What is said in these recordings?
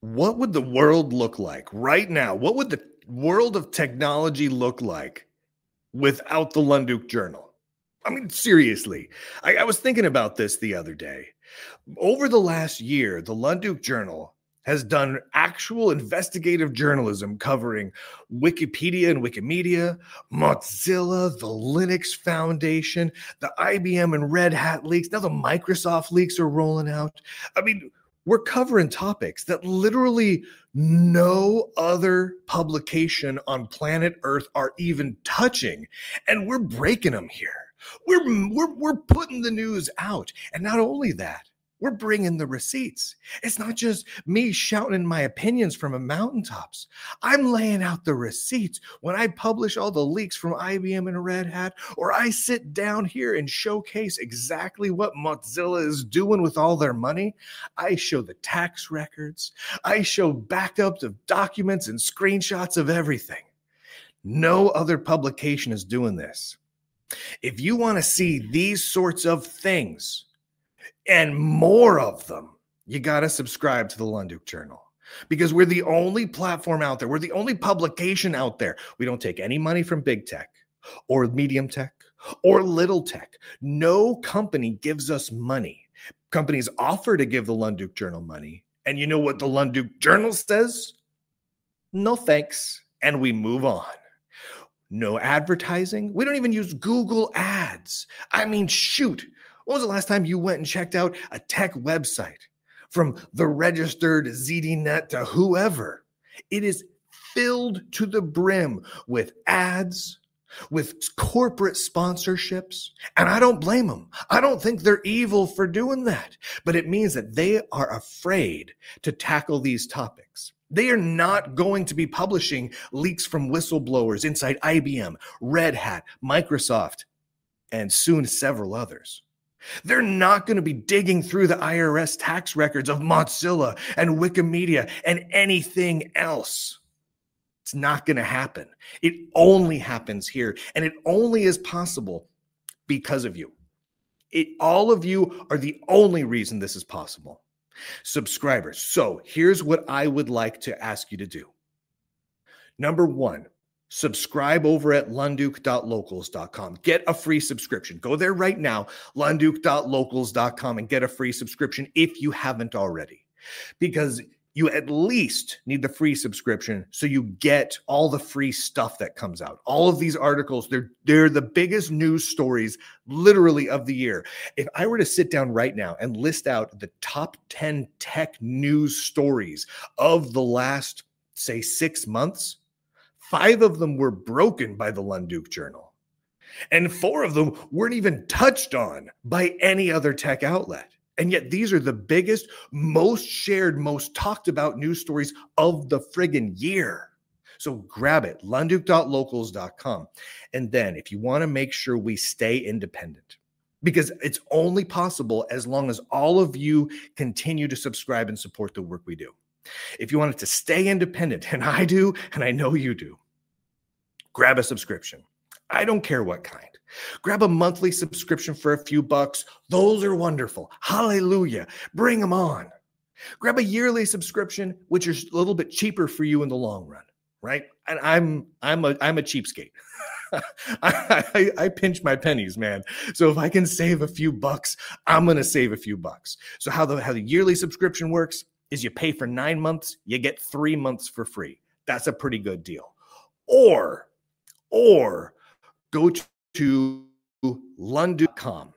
what would the world look like right now? What would the world of technology look like without the Lunduke Journal? I mean, seriously, I, I was thinking about this the other day. Over the last year, the Lunduke Journal has done actual investigative journalism covering Wikipedia and Wikimedia, Mozilla, the Linux Foundation, the IBM and Red Hat leaks. Now the Microsoft leaks are rolling out. I mean, we're covering topics that literally no other publication on planet Earth are even touching, and we're breaking them here. We're, we're, we're putting the news out. And not only that, we're bringing the receipts. It's not just me shouting my opinions from a mountaintops. I'm laying out the receipts when I publish all the leaks from IBM and Red Hat, or I sit down here and showcase exactly what Mozilla is doing with all their money. I show the tax records, I show backups of documents and screenshots of everything. No other publication is doing this. If you want to see these sorts of things, and more of them, you got to subscribe to the Lunduke Journal because we're the only platform out there. We're the only publication out there. We don't take any money from big tech or medium tech or little tech. No company gives us money. Companies offer to give the Lunduke Journal money. And you know what the Lunduke Journal says? No thanks. And we move on. No advertising. We don't even use Google ads. I mean, shoot, when was the last time you went and checked out a tech website from the registered ZDNet to whoever? It is filled to the brim with ads, with corporate sponsorships. And I don't blame them. I don't think they're evil for doing that. But it means that they are afraid to tackle these topics. They are not going to be publishing leaks from whistleblowers inside IBM, Red Hat, Microsoft, and soon several others. They're not going to be digging through the IRS tax records of Mozilla and Wikimedia and anything else. It's not going to happen. It only happens here, and it only is possible because of you. It, all of you are the only reason this is possible. Subscribers. So here's what I would like to ask you to do. Number one, subscribe over at lunduke.locals.com. Get a free subscription. Go there right now, lunduke.locals.com, and get a free subscription if you haven't already. Because you at least need the free subscription so you get all the free stuff that comes out. All of these articles, they're they're the biggest news stories literally of the year. If I were to sit down right now and list out the top 10 tech news stories of the last say 6 months, Five of them were broken by the Lunduke Journal, and four of them weren't even touched on by any other tech outlet. And yet, these are the biggest, most shared, most talked about news stories of the friggin' year. So grab it, lunduke.locals.com. And then, if you want to make sure we stay independent, because it's only possible as long as all of you continue to subscribe and support the work we do. If you want it to stay independent, and I do, and I know you do, grab a subscription. I don't care what kind. Grab a monthly subscription for a few bucks. Those are wonderful. Hallelujah. Bring them on. Grab a yearly subscription, which is a little bit cheaper for you in the long run, right? And I'm I'm a I'm a cheapskate. I, I, I, pinch my pennies, man. So if I can save a few bucks, I'm gonna save a few bucks. So how the how the yearly subscription works is you pay for nine months, you get three months for free. That's a pretty good deal. Or, or go to lunduke.com.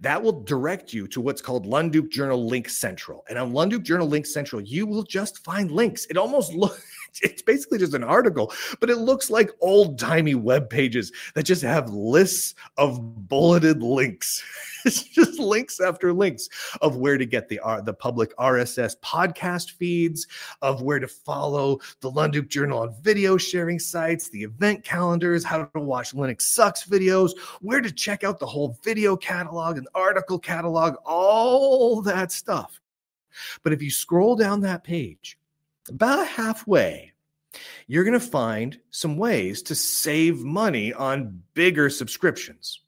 That will direct you to what's called Lunduke Journal Link Central. And on Lunduke Journal Link Central, you will just find links. It almost looks it's basically just an article, but it looks like old timey web pages that just have lists of bulleted links. it's just links after links of where to get the uh, the public RSS podcast feeds, of where to follow the Lunduke Journal on video sharing sites, the event calendars, how to watch Linux Sucks videos, where to check out the whole video catalog and article catalog, all that stuff. But if you scroll down that page, about halfway, you're going to find some ways to save money on bigger subscriptions.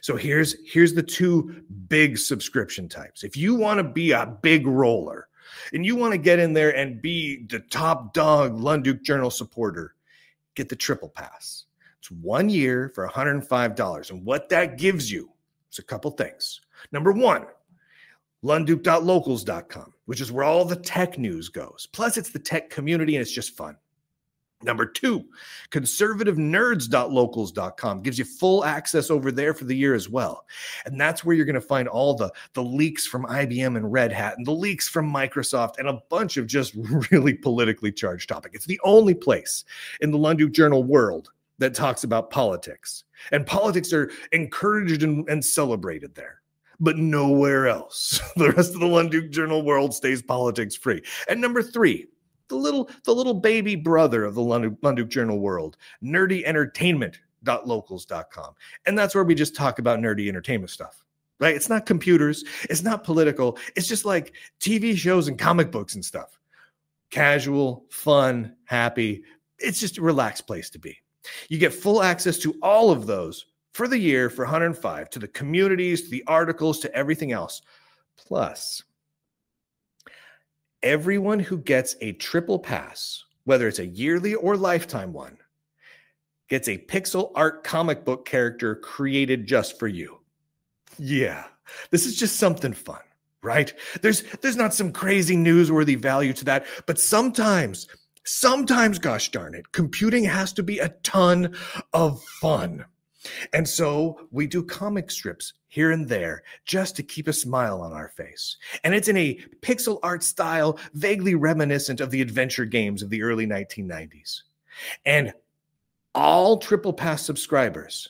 So here's here's the two big subscription types. If you want to be a big roller, and you want to get in there and be the top dog Lunduke Journal supporter, get the triple pass. It's one year for $105. And what that gives you is a couple things. Number one, lunduke.locals.com, which is where all the tech news goes. Plus, it's the tech community and it's just fun. Number two, conservativenerds.locals.com gives you full access over there for the year as well. And that's where you're going to find all the, the leaks from IBM and Red Hat and the leaks from Microsoft and a bunch of just really politically charged topics. It's the only place in the Lunduke Journal world that talks about politics. And politics are encouraged and, and celebrated there but nowhere else. The rest of the Lunduke Journal world stays politics free. And number three, the little the little baby brother of the Lunduke, Lunduke Journal world, nerdy entertainment.locals.com. And that's where we just talk about nerdy entertainment stuff. Right? It's not computers, it's not political, it's just like TV shows and comic books and stuff. Casual, fun, happy. It's just a relaxed place to be. You get full access to all of those for the year for 105 to the communities, to the articles, to everything else. Plus, everyone who gets a triple pass, whether it's a yearly or lifetime one, gets a pixel art comic book character created just for you. Yeah, this is just something fun, right? There's there's not some crazy newsworthy value to that, but sometimes sometimes gosh darn it, computing has to be a ton of fun. And so we do comic strips here and there just to keep a smile on our face. And it's in a pixel art style, vaguely reminiscent of the adventure games of the early 1990s. And all Triple Pass subscribers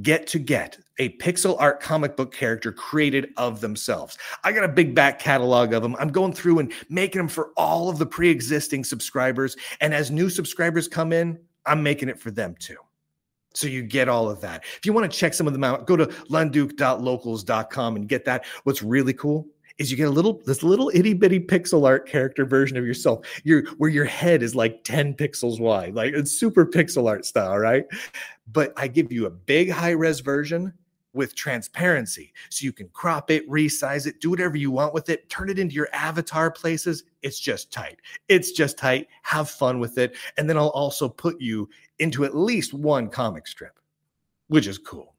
get to get a pixel art comic book character created of themselves. I got a big back catalog of them. I'm going through and making them for all of the pre existing subscribers. And as new subscribers come in, I'm making it for them too. So you get all of that. If you want to check some of them out, go to lunduke.locals.com and get that. What's really cool is you get a little this little itty bitty pixel art character version of yourself. Your where your head is like 10 pixels wide. Like it's super pixel art style, right? But I give you a big high res version with transparency. So you can crop it, resize it, do whatever you want with it, turn it into your avatar places. It's just tight. It's just tight. Have fun with it. And then I'll also put you into at least one comic strip, which is cool.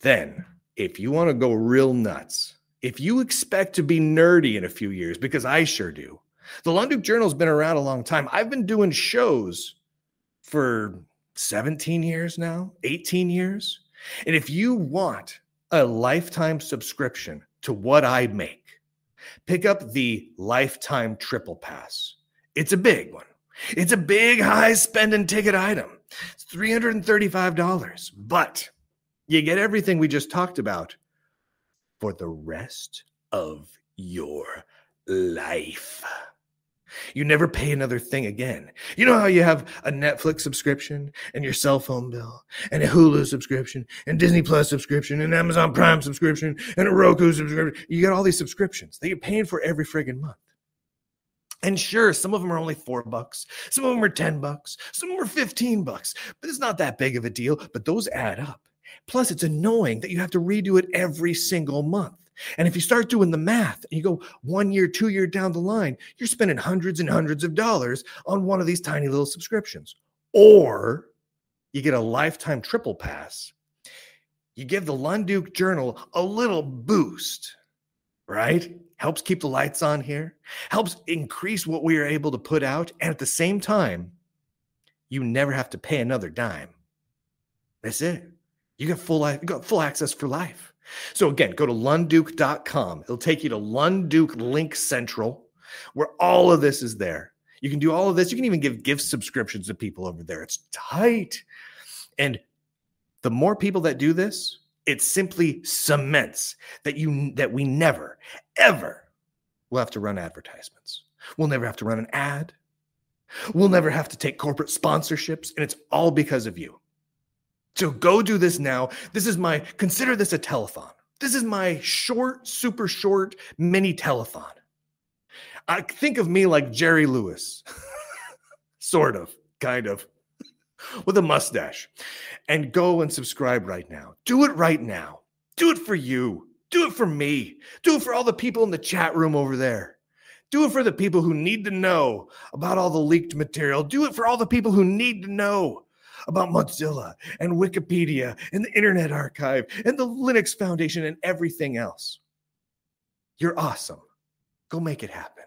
Then, if you want to go real nuts, if you expect to be nerdy in a few years, because I sure do, the Lunduke Journal's been around a long time. I've been doing shows for 17 years now, 18 years. And if you want a lifetime subscription to what I make, pick up the lifetime triple pass. It's a big one. It's a big high spending ticket item. It's $335, but you get everything we just talked about for the rest of your life. You never pay another thing again. You know how you have a Netflix subscription and your cell phone bill and a Hulu subscription and Disney Plus subscription and Amazon Prime subscription and a Roku subscription. You got all these subscriptions that you're paying for every friggin' month. And sure, some of them are only four bucks, some of them are 10 bucks, some of them are 15 bucks, but it's not that big of a deal. But those add up. Plus, it's annoying that you have to redo it every single month. And if you start doing the math and you go one year, two year down the line, you're spending hundreds and hundreds of dollars on one of these tiny little subscriptions. Or you get a lifetime triple pass. You give the Lunduke Journal a little boost, right? Helps keep the lights on here, helps increase what we are able to put out. And at the same time, you never have to pay another dime. That's it. You got full life, you got full access for life. So again, go to lunduke.com. It'll take you to Lunduke Link Central, where all of this is there. You can do all of this. You can even give gift subscriptions to people over there. It's tight. And the more people that do this, it simply cements that you that we never ever will have to run advertisements. We'll never have to run an ad. We'll never have to take corporate sponsorships and it's all because of you. So go do this now. This is my, consider this a telethon. This is my short, super short mini telethon. I think of me like Jerry Lewis, sort of, kind of, with a mustache. And go and subscribe right now. Do it right now. Do it for you. Do it for me. Do it for all the people in the chat room over there. Do it for the people who need to know about all the leaked material. Do it for all the people who need to know about Mozilla and Wikipedia and the Internet Archive and the Linux Foundation and everything else. You're awesome. Go make it happen.